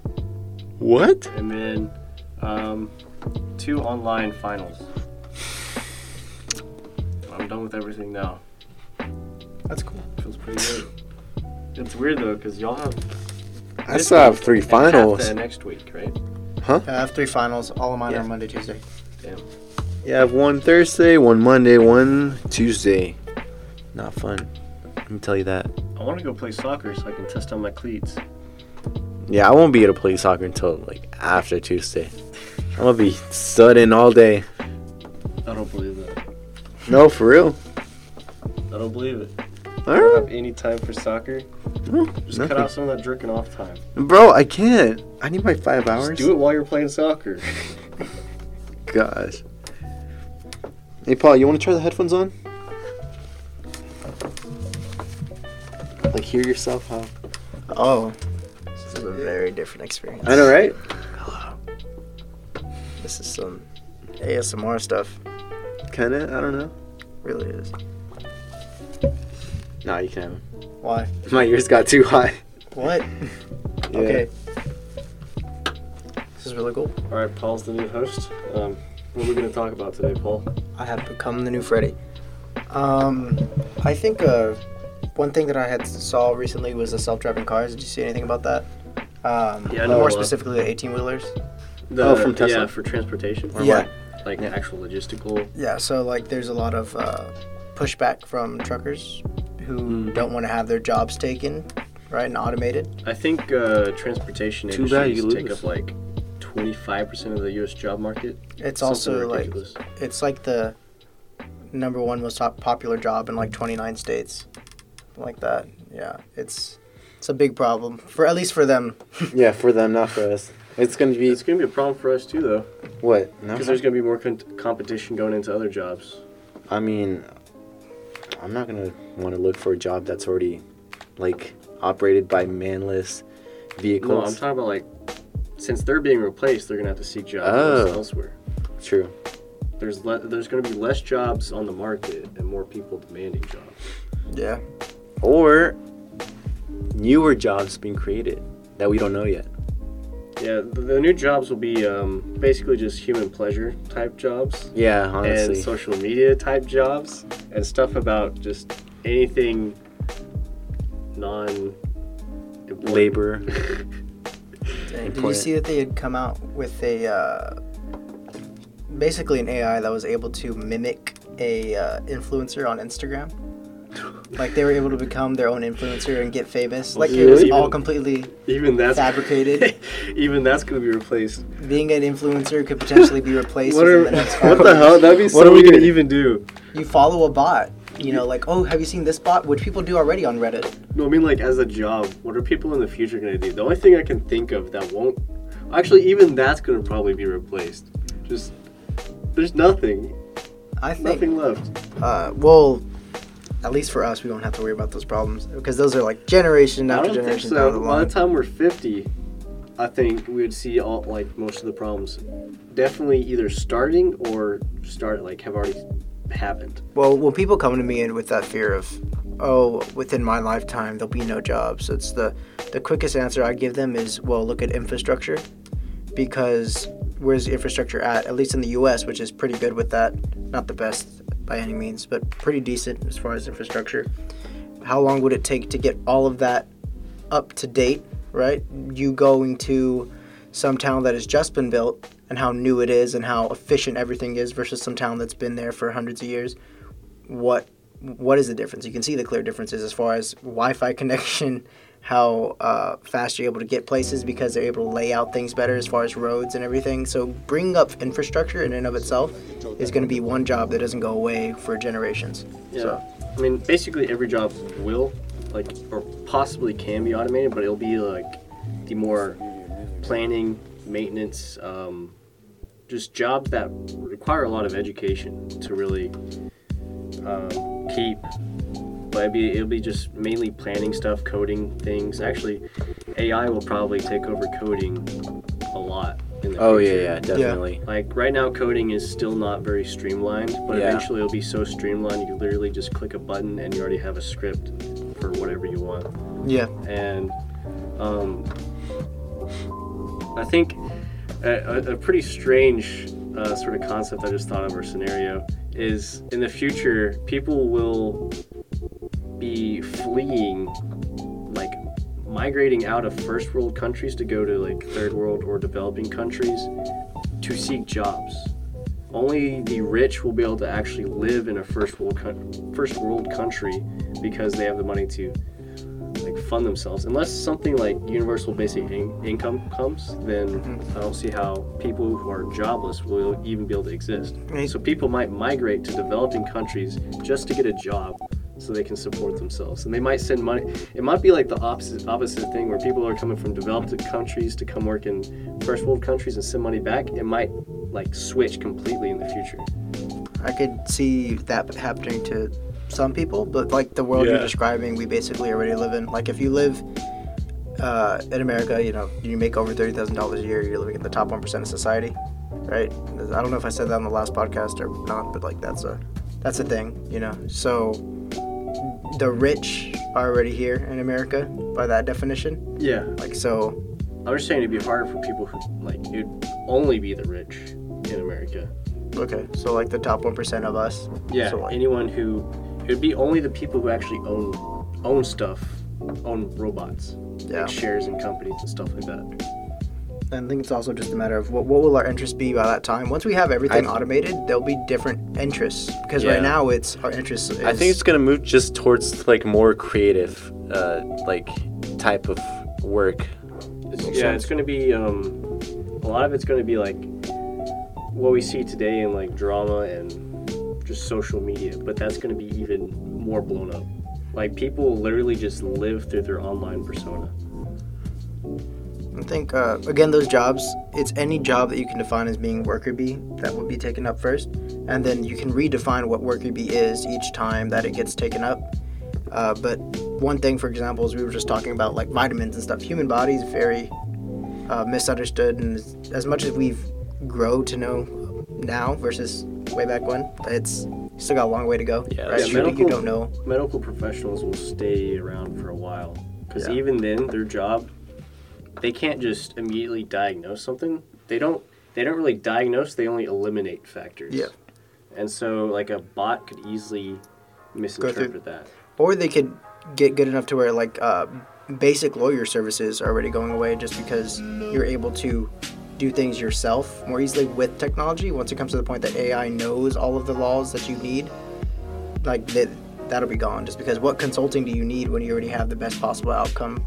What? And then um, two online finals. I'm done with everything now. That's cool. Feels pretty good. It's weird though, because y'all have. I still have three and half finals. next week, right? Huh? I have three finals. All of mine Yeah. are Monday, Tuesday. Yeah, I have one Thursday, one Monday, one Tuesday. Not fun. Let me tell you that. I want to go play soccer so I can test out my cleats. Yeah, I won't be able to play soccer until like after Tuesday. I'm gonna be studying all day. I don't believe that. No, for real. I don't believe it. I don't have any time for soccer. No, Just nothing. cut out some of that jerking off time. Bro, I can't. I need my five Just hours. do it while you're playing soccer. Gosh. Hey, Paul, you want to try the headphones on? Like, hear yourself how. Oh, this is a very different experience. I know, right? Hello. This is some ASMR stuff. Kinda. I don't know. Really is. Nah, you can have 'em. Why? My ears got too high. What? Yeah. Okay. This is really cool. All right, Paul's the new host. Um, what are we going to talk about today, Paul? I have become the new Freddie. Um, I think uh, one thing that I had saw recently was the self-driving cars. Did you see anything about that? Um, Yeah, I know, more uh, specifically, the 18-wheelers. The, Oh, from Tesla? Yeah, for transportation. Or Yeah. Like, like Yeah. actual logistical. Yeah, so like there's a lot of uh, pushback from truckers who Mm. don't want to have their jobs taken, right, and automated. I think uh, transportation Too industries take up like 25% of the U.S. job market. It's Something also like it's like the number one most popular job in like 29 states, like that. Yeah, it's it's a big problem for at least for them. Yeah, for them, not for us. It's gonna be It's going to be a problem for us too, though, what? No. because there's going to be more con- competition going into other jobs. I mean, I'm not gonna want to look for a job that's already like operated by manless vehicles. No, I'm talking about like since they're being replaced, they're to have to seek jobs Oh. elsewhere. True. There's le- there's to be less jobs on the market and more people demanding jobs. Yeah, Or newer jobs being created that we don't know yet. Yeah, the, the new jobs will be um, basically just human pleasure type jobs. Yeah, honestly. and social media type jobs and stuff about just anything non Labor. Dang, Did you see that they had come out with a uh, basically an AI that was able to mimic a uh, influencer on Instagram? Like they were able to become their own influencer and get famous. Like it was Really? all completely Even that's fabricated. even that's gonna be replaced. Being an influencer could potentially be replaced What are the next what the hell? That'd be What are we weird gonna- even do. You follow a bot. You know, like oh, have you seen this bot? Which people do already on Reddit. No, I mean like as a job. What are people in the future gonna do? The only thing I can think of that won't actually even that's gonna probably be replaced. Just there's nothing, I think. nothing left. Uh, well, at least for us, we don't have to worry about those problems because those are like generation I after don't think generation so. down the By the time we're 50, I think we would see all like most of the problems definitely either starting or start like have already happened. Well, when people come to me and with that fear of, oh, within my lifetime there'll be no jobs, it's the the quickest answer I give them is, well, look at infrastructure, because where's the infrastructure at? At least in the U.S., which is pretty good with that. Not the best by any means, but pretty decent as far as infrastructure. How long would it take to get all of that up to date? Right? You going to some town that has just been built and how new it is and how efficient everything is versus some town that's been there for hundreds of years what what is the difference? You can see the clear differences as far as wi-fi connection how uh, fast you're able to get places because they're able to lay out things better as far as roads and everything. So bringing up infrastructure in and of itself is going to be one job that doesn't go away for generations. Yeah. I mean, basically every job will like or possibly can be automated, but it'll be like the more planning, maintenance, um, just jobs that require a lot of education to really um, keep. But it'll be, it'll be just mainly planning stuff, coding things. Actually, AI will probably take over coding a lot. In the Oh yeah, future. yeah, definitely. Like right now, coding is still not very streamlined, but Yeah. eventually it'll be so streamlined you can literally just click a button and you already have a script for whatever you want. yeah And um, I think a, a, pretty strange uh, sort of concept I just thought of or scenario is in the future people will be fleeing like migrating out of first world countries to go to like third world or developing countries to seek jobs. Only the rich will be able to actually live in a first world coun- first world country because they have the money to fund themselves. Unless something like universal basic in- income comes, then mm-hmm. I don't see how people who are jobless will even be able to exist. Right. So people might migrate to developing countries just to get a job so they can support themselves. And they might send money. It might be like the opposite opposite thing where people are coming from developed countries to come work in first world countries and send money back. It might like switch completely in the future. I could see that happening to some people, but like the world you're describing, we basically already live in. Like if you live uh, in America, you know, you make over thirty thousand dollars a year, you're living in the top one percent of society, right? I don't know if I said that on the last podcast or not, but like that's a that's a thing, you know. So the rich are already here in America by that definition. Yeah. Like so, I'm just saying it'd be harder for people who like it'd only be the rich in America. okay, so like the top one percent of us. Yeah. So like, anyone who it'd be only the people who actually own own stuff, own robots, yeah. like shares in companies and stuff like that. I think it's also just a matter of what, what will our interests be by that time. Once we have everything I- automated, there'll be different interests. Because Yeah. right now, it's our interests. Is, I think it's gonna move just towards like more creative, uh, like type of work. It's, yeah, sense. it's going to be um, a lot of it's going to be like what we see today in like drama and just social media, but that's going to be even more blown up. Like people literally just live through their online persona. I think uh, again, those jobs. It's any job that you can define as being worker bee that would be taken up first, and then you can redefine what worker bee is each time that it gets taken up. Uh, but one thing, for example, is we were just talking about like vitamins and stuff. Human body is very uh, misunderstood, and as- as much as we've grow to know now versus way back when, it's still got a long way to go. Yeah, right? that's You, you don't know. Medical professionals will stay around for a while because Yeah. even then, their job, they can't just immediately diagnose something. They don't. They don't really diagnose. They only eliminate factors. Yeah. And so, like a bot could easily misinterpret that. or they could get good enough to where like uh, basic lawyer services are already going away just because you're able to do things yourself more easily with technology once it comes to the point that ai knows all of the laws that you need like that that'll be gone just because what consulting do you need when you already have the best possible outcome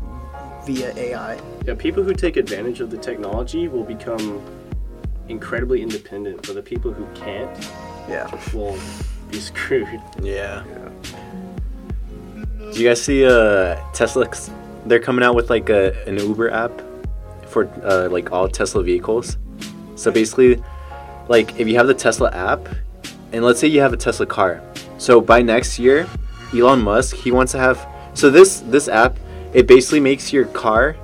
via ai Yeah, people who take advantage of the technology will become incredibly independent, but the people who can't yeah will be screwed. Yeah. Do you guys see uh Tesla? They're coming out with like a an Uber app for uh, like all Tesla vehicles. So basically, like if you have the Tesla app, and let's say you have a Tesla car, so by next year, Elon Musk he wants to have. So this this app it basically makes your car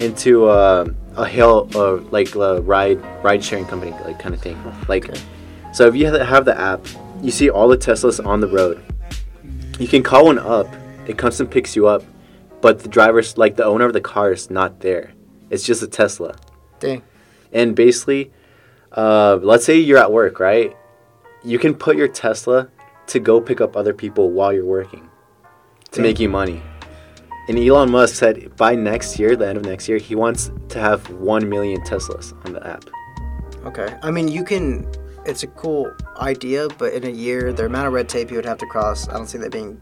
into uh, a hail uh, like a ride ride sharing company like kind of thing. Like so if you have the app, you see all the Teslas on the road. You can call one up. It comes and picks you up, but the driver's like the owner of the car is not there. It's just a Tesla. dang And basically, uh, let's say you're at work, right? You can put your Tesla to go pick up other people while you're working to make you money. And Elon Musk said by next year, the end of next year, he wants to have 1 million Teslas on the app. Okay. I mean, you can. It's a cool idea, but in a year, the amount of red tape you would have to cross, I don't see that being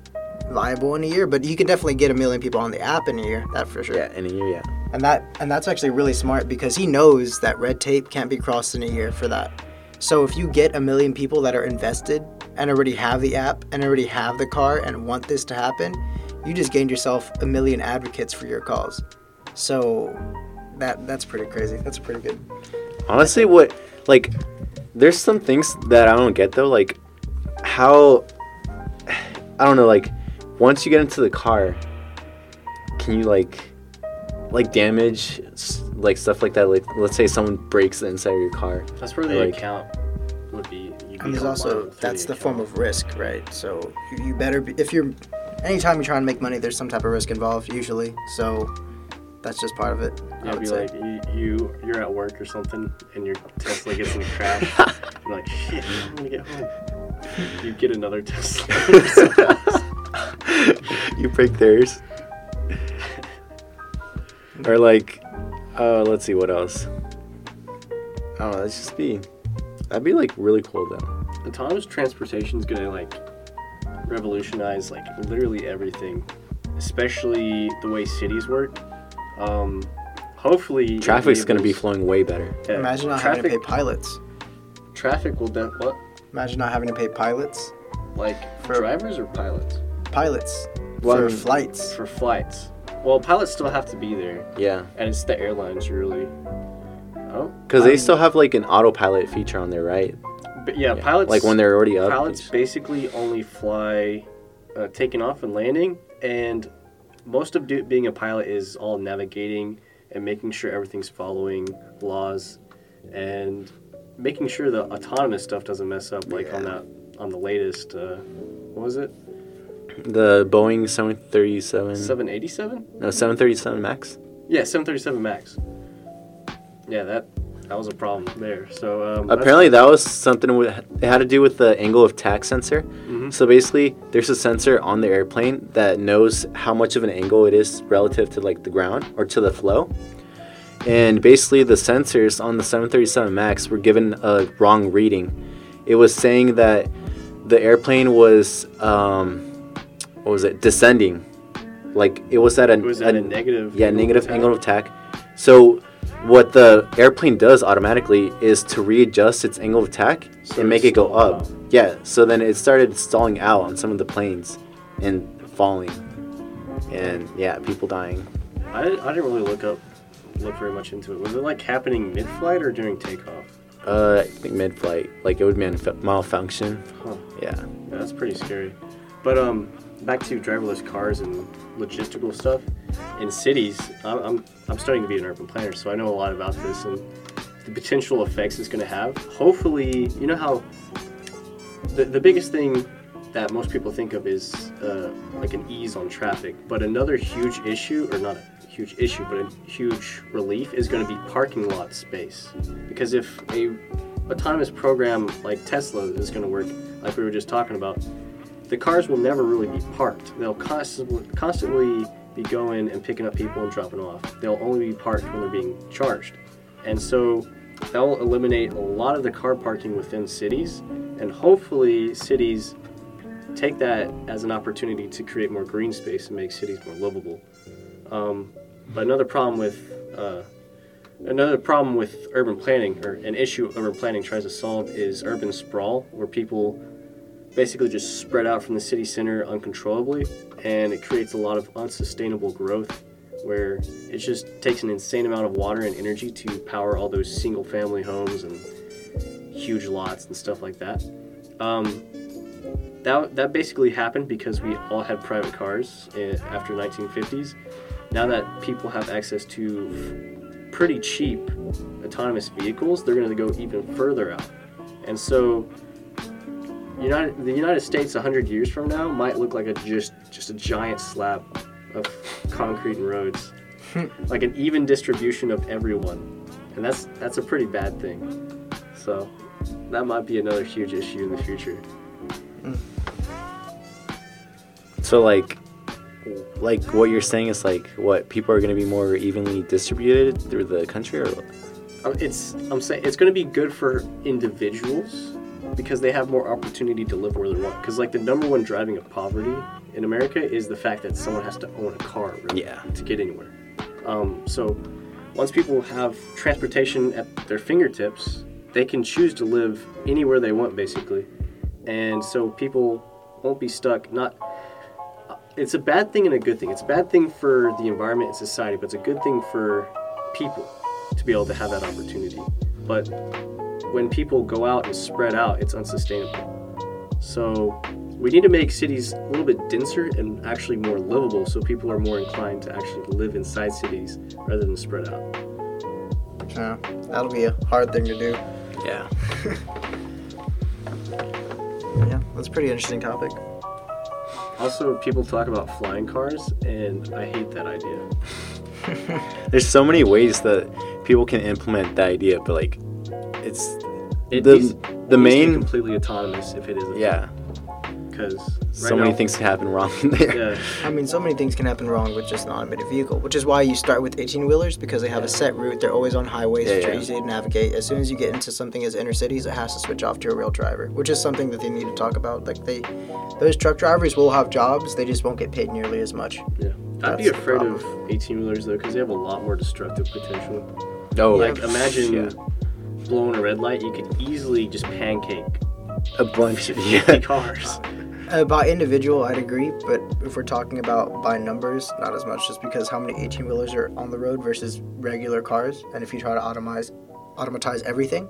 viable in a year. But you can definitely get a million people on the app in a year. That for sure. Yeah, in a year, yeah. And that and that's actually really smart because he knows that red tape can't be crossed in a year for that. So if you get a million people that are invested and already have the app and already have the car and want this to happen, you just gained yourself a million advocates for your cause. So that that's pretty crazy. That's pretty good. Honestly, what like there's some things that I don't get though, like how I don't know, like once you get into the car, can you like like damage like stuff like that? Like let's say someone breaks the inside of your car. That's where the Like- account would be. You'd And there's also that's the account. form of risk, right? So you, you better be, if you're anytime you're trying to make money, there's some type of risk involved usually. So that's just part of it. I Yeah, it'd would be say. like you, you you're at work or something, and your Tesla gets in a crash. you're like, shit, I'm gonna get home. You get another Tesla. you break theirs. Or like, uh, let's see what else. I don't know. Let's just be. That'd be like really cool though. autonomous transportation is gonna like revolutionize like literally everything, especially the way cities work. Um, hopefully, it'll Traffic's gonna be flowing way better. yeah, Imagine not traffic. having to pay pilots. Traffic will de- what Imagine not having to pay pilots. like For- drivers or pilots Pilots Well, for flights. for flights. Well, pilots still have to be there, Yeah, and it's the airlines really. Oh, because they Um, still have like an autopilot feature on there, right? but yeah, pilots. Like when they're already up. pilots basically only fly uh, taking off and landing and most of do- being a pilot is all navigating and making sure everything's following laws and making sure the autonomous stuff doesn't mess up like on that on the latest uh, what was it The Boeing 737. 787 No, 737 Max. yeah 737 max yeah that that was a problem there so um, Apparently, that was something with, it had to do with the angle of attack sensor. Mhm. So basically, there's a sensor on the airplane that knows how much of an angle it is relative to like the ground or to the flow. And basically, the sensors on the 737 Max were given a wrong reading. It was saying that the airplane was, um, what was it, descending. Like it was at a, it was at a, negative yeah, angle of negative attack. angle of attack. So what the airplane does automatically is to readjust its angle of attack So and make it it go up. out. Yeah. So then it started stalling out on some of the planes and falling. And yeah, people dying. I, didn't- I didn't really look up look very much into it was it like happening mid-flight or during takeoff Uh, I think mid-flight, like it would manf- malfunction. Huh. Yeah. Yeah, that's pretty scary. But um, back to driverless cars and logistical stuff. In cities, I'm, I'm, I'm starting to be an urban planner, so I know a lot about this and the potential effects it's going to have. Hopefully, you know how the, the biggest thing that most people think of is uh, like an ease on traffic, but another huge issue, or not a huge issue, but a huge relief is going to be parking lot space. Because if a autonomous program like Tesla is going to work, like we were just talking about, the cars will never really be parked. They'll constantly constantly be going and picking up people and dropping off. They'll only be parked when they're being charged. And so that'll eliminate a lot of the car parking within cities and hopefully cities take that as an opportunity to create more green space and make cities more livable. Um, but another problem with uh, another problem with urban planning or an issue urban planning tries to solve is urban sprawl where people basically just spread out from the city center uncontrollably and it creates a lot of unsustainable growth where it just takes an insane amount of water and energy to power all those single family homes and huge lots and stuff like that. Um, that, that basically happened because we all had private cars eh, after 1950s now that people have access to pretty cheap autonomous vehicles they're going to go even further out. And so United, the United States 100 years from now might look like a just just a giant slab of concrete and roads, like an even distribution of everyone, and that's that's a pretty bad thing. So that might be another huge issue in the future. So like, like what you're saying is like what people are going to be more evenly distributed through the country, or Um, It's I'm saying it's going to be good for individuals because they have more opportunity to live where they want. Because like the number one driving of poverty in America is the fact that someone has to own a car really, Yeah. to get anywhere. Um, so once people have transportation at their fingertips, they can choose to live anywhere they want basically, and so people won't be stuck. Not it's a bad thing and a good thing. It's a bad thing for the environment and society, but it's a good thing for people to be able to have that opportunity. But when people go out and spread out, it's unsustainable. So we need to make cities a little bit denser and actually more livable so people are more inclined to actually live inside cities rather than spread out. Yeah, that'll be a hard thing to do. yeah. Yeah, that's a pretty interesting topic. Also, people talk about flying cars, and I hate that idea. There's so many ways that people can implement the idea, but like, it's It the the it needs to be main completely autonomous if it is. yeah. because so many things can happen wrong there. Yeah, I mean, so many things can happen wrong with just an automated vehicle, which is why you start with 18 wheelers because they have a set route. They're always on highways, Yeah, which are easy to navigate. As soon as you get into something as inner cities, it has to switch off to a real driver, which is something that they need to talk about. Like they, those truck drivers will have jobs, they just won't get paid nearly as much. yeah. I'd be That's the afraid of 18 wheelers though, because they have a lot more destructive potential. Oh, Like imagine yeah. Blowing a red light, you could easily just pancake a bunch. of Yeah. cars. Uh, by individual, I'd agree, but if we're talking about by numbers, not as much, just because how many 18 wheelers are on the road versus regular cars, and if you try to automize, automatize everything,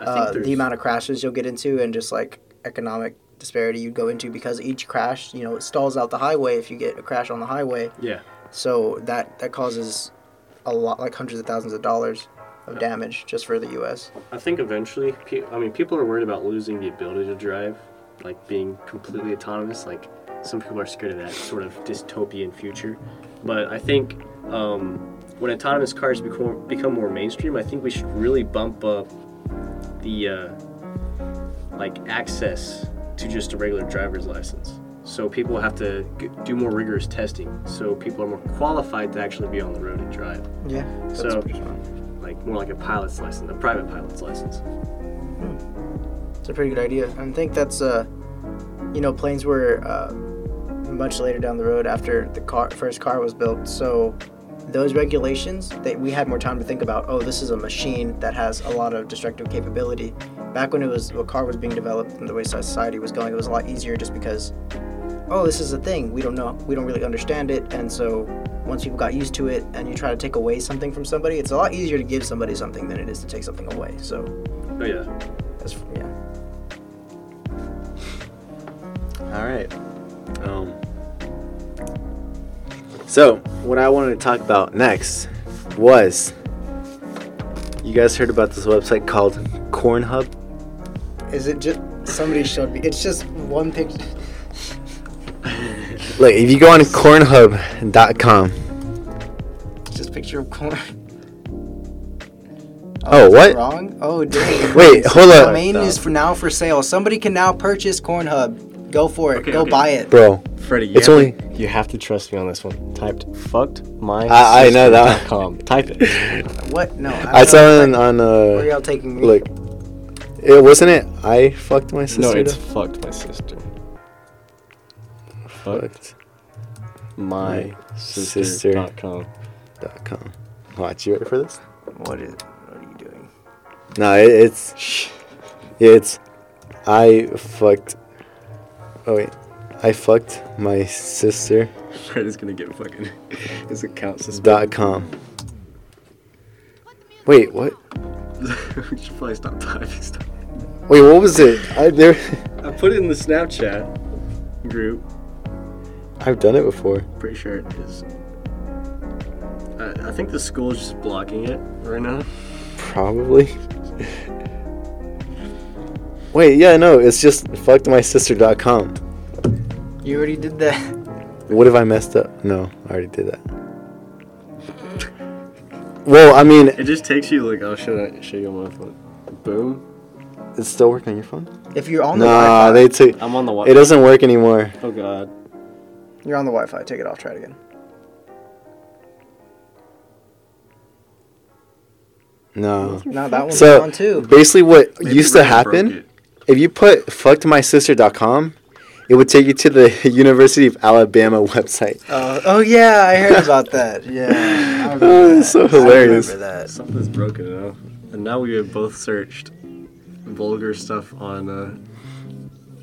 uh, the amount of crashes you'll get into and just like economic disparity you'd go into because each crash, you know, it stalls out the highway if you get a crash on the highway. yeah. So that that causes a lot, like hundreds of thousands of dollars of damage just for the U.S. I think eventually, pe- I mean, people are worried about losing the ability to drive, like being completely autonomous. Like some people are scared of that sort of dystopian future. But I think um, when autonomous cars become become more mainstream, I think we should really bump up the uh, like access to just a regular driver's license. So people have to g- do more rigorous testing. So people are more qualified to actually be on the road and drive. Yeah. So- pretty fun. Like more like a pilot's license, a private pilot's license. It's a pretty good idea. I think that's uh, you know, planes were uh, much later down the road after the car first car was built. So those regulations, that we had more time to think about. Oh, this is a machine that has a lot of destructive capability. Back when it was a car was being developed and the way society was going, it was a lot easier just because. Oh, this is a thing. We don't know. We don't really understand it, and so once people got used to it, and you try to take away something from somebody, it's a lot easier to give somebody something than it is to take something away. So Oh yeah. that's yeah. All right. Um. So, what I wanted to talk about next was you guys heard about this website called Cornhub? Is it just somebody showed me? It's just one picture. Like, if you go on cornhub.com, It's just picture of corn. Oh, is that what? Wrong. Oh, dang. Wait, hold up. Domain is for now for sale. Somebody can now purchase Cornhub. Go for it. Okay, Go okay. buy it. bro. Freddie, you It's have only- to, you have to trust me on this one. Typed fucked my I- I know that. Com. Type it. What? No. I don't saw it on, on Where uh, y'all taking me? look. It wasn't it. I fucked my sister. no, it's to- fucked my sister. Fucked fucked. my sister. sister.com. Dot com. Watch, you ready for this? What is? What are you doing? No, it, it's it's I fucked. Oh wait, I fucked my sister. Fred is gonna get fucking his account suspended. Dot com. Wait, what? we should probably stop typing stuff. Wait, what was it? I there. I put it in the Snapchat group. I've done it before. Pretty sure it is. I, I think the school is just blocking it right now. Probably. Wait, yeah, no, it's just fuckedmysister.com. You already did that. What if I messed up? No, I already did that. Well, I mean, It just takes you like, oh, should I show you on my phone? Boom. it's still working on your phone. If you're on the Nah, Wi-Fi, they took. I'm on the It Wi-Fi. doesn't work anymore. Oh god. You're on the Wi-Fi. Take it off. Try it again. No. No, that one's So on too. basically, what Maybe used to happen if you put fuckedmysister.com, it would take you to the University of Alabama website. Uh, oh yeah, I heard about that. Yeah. I remember Oh, it's so that. I hilarious. remember that. Something's broken now. And now we have both searched vulgar stuff on uh,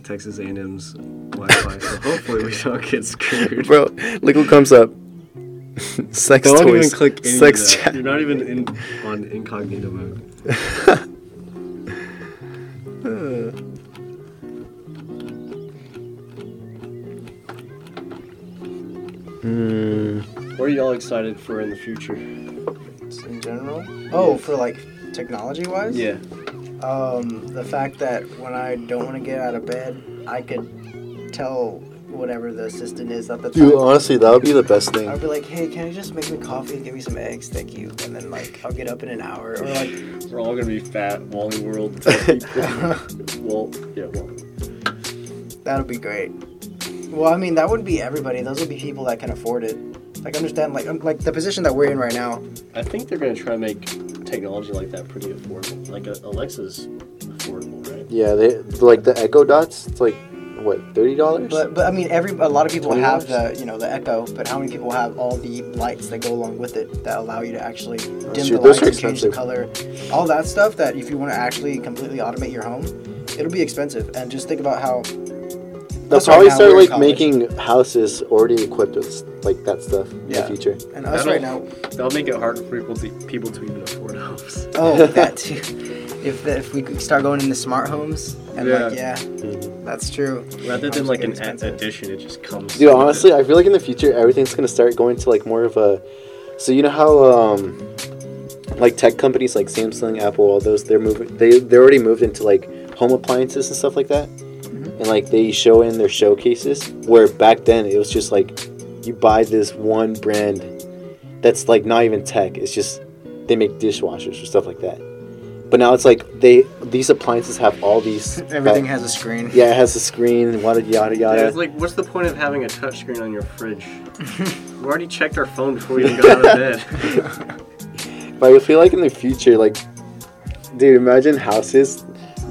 Texas A&M's Wi-Fi. so hopefully we don't get screwed. Bro, look what comes up. Sex don't toys. even click any Sex of chat. You're not even in on incognito mode. Hmm. What are y'all excited for in the future? In general. Oh, for like technology wise. Yeah. Um, the fact that when I don't want to get out of bed, I could tell whatever the assistant is at the time. Dude, honestly, that would be the best thing. I'd be like, hey, can you just make me coffee and give me some eggs? Thank you. And then, like, I'll get up in an hour. Or, like, We're all gonna be fat Wally World type people. well, yeah, well. That would be great. Well, I mean, that wouldn't be everybody. Those would be people that can afford it. Like understand, like um, like the position that we're in right now. I think they're gonna try to make technology like that pretty affordable. Like uh, Alexa's affordable, right? Yeah, they like the Echo Dots. It's like what thirty dollars? But but I mean, every a lot of people have $20? the you know the Echo, but how many people have all the lights that go along with it that allow you to actually dim true. the lights and change the color, all that stuff. That if you want to actually completely automate your home, it'll be expensive. And just think about how They'll us right probably start like making houses already equipped with like that stuff in Yeah. the future. and us That'll- right now. That'll make it hard for people to, people to even afford homes. Oh, that too. If the, if we could start going into smart homes and like yeah, Mhm. that's true. Rather than like an expensive. addition, it just comes. Dude, honestly, it. I feel like in the future everything's gonna start going to like more of a. So you know how um, like tech companies like Samsung, Apple, all those they're moving. They they already moved into like home appliances and stuff like that, and like they show in their showcases. Where back then it was just like you buy this one brand that's like not even tech. It's just they make dishwashers or stuff like that. But now it's like they these appliances have all these Everything has a screen. yeah, it has a screen, and yada yada Yeah, yada. it's like, what's the point of having a touchscreen on your fridge? we already checked our phone before we even got out of bed. But I feel like in the future, like, dude, imagine houses.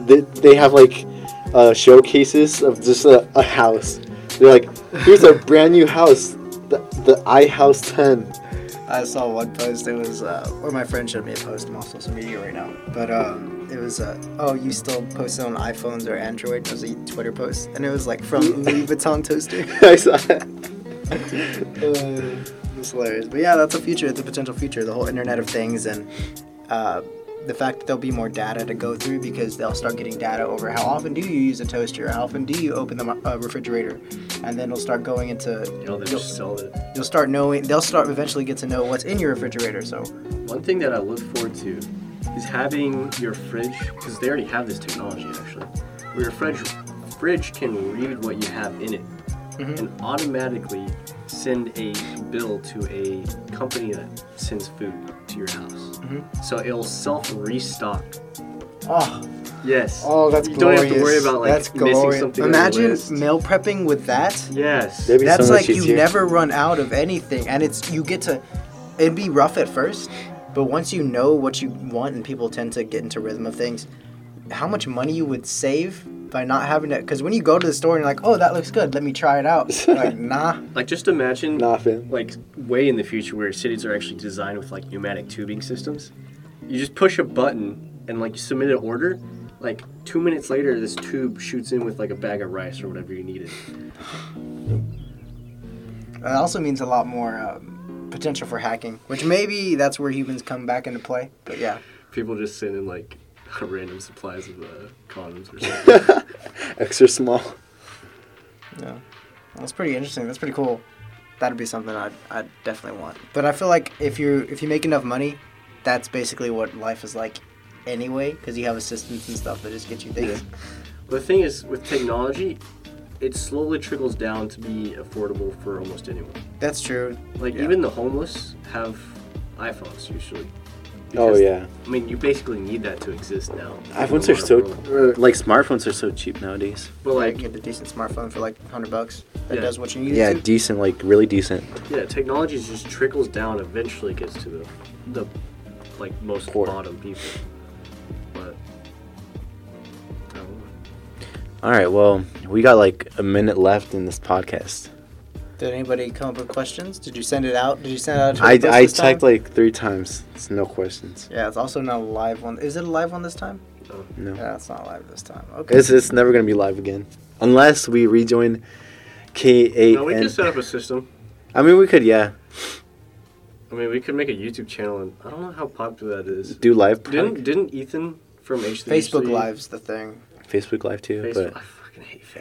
They, they have like uh, showcases of just a, a house. They're like, here's a brand new house, the the iHouse 10. I saw one post. It was, uh, or my friend showed me a post. I'm on social media right now, but um, it was, uh, oh, you still post it on iPhones or Android? It was a Twitter post, and it was like from Louis Vuitton toaster. I saw that. uh, it's hilarious. But yeah, that's a future. It's a potential future. The whole Internet of Things and uh, the fact that there'll be more data to go through because they'll start getting data over how often do you use a toaster, how often do you open the uh, refrigerator, and then it'll start going into. You know, You'll, just sell it. you'll start knowing. They'll start eventually get to know what's in your refrigerator. So One thing that I look forward to is having your fridge, because they already have this technology actually, where your fridge fridge can read what you have in it Mhm. and automatically send a bill to a company that sends food to your house. Mhm. So it'll self restock. oh, Yes. oh, that's you glorious. don't have to worry about like that's missing glorious. something. on your Imagine list. meal prepping with that. Yes. That'd That's so like you easier. never run out of anything, and it's you get to. It'd be rough at first, but once you know what you want, and people tend to get into rhythm of things, how much money you would save by not having it. Because when you go to the store and you're like, "Oh, that looks good. Let me try it out." like, nah. Like just imagine Nah, fam. like way in the future where cities are actually designed with like pneumatic tubing systems. You just push a button and like you submit an order. Like two minutes later, this tube shoots in with like a bag of rice or whatever you needed. It also means a lot more um, potential for hacking, which maybe that's where humans come back into play. But yeah, People just send in like random supplies of uh, condoms or something. Extra small. yeah, that's pretty interesting. That's pretty cool. That'd be something I'd, I'd definitely want. But I feel like if you if you make enough money, that's basically what life is like anyway, because you have assistants and stuff that just get you things. the thing is, with technology, it slowly trickles down to be affordable for almost anyone. That's true. Like Yeah. even the homeless have iPhones usually. Oh yeah. I mean, you basically need that to exist now. iPhones are so world. like smartphones are so cheap nowadays. But Like like, get a decent smartphone for like hundred bucks that Yeah. does what you need Yeah, it to. decent, like really decent. yeah, technology just trickles down. Eventually, gets to the the like most Poor. bottom people. But I don't know. All right, well, we got like a minute left in this podcast. Did anybody come up with questions? Did you send it out? Did you send it out? To I, the I this time? checked like three times. It's no questions. Yeah, it's also not a live one. Is it a live one this time? No. Yeah, it's not live this time. Okay. It's, it's never gonna be live again, unless we rejoin K eight. No, we could set up a system. I mean, we could, yeah, I mean, we could make a YouTube channel, and I don't know how popular that is. do live. Didn't didn't Ethan from H3 Facebook Live's the thing. Facebook Live too, Facebook. But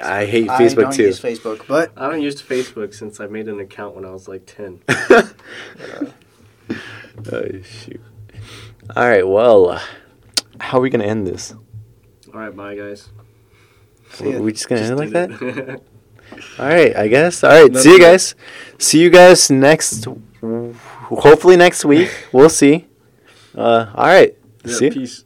fucking hate Facebook. I hate I Facebook don't too. use Facebook, but I haven't used Facebook since I made an account when I was like 10. oh shoot! All right, well, uh, how are we gonna end this? All right, bye, guys. See ya. we just gonna end like that? that? All right, I guess. All right, see you guys. See you guys next. Hopefully next week. We'll see. Uh, all right. yeah, see. ya. peace.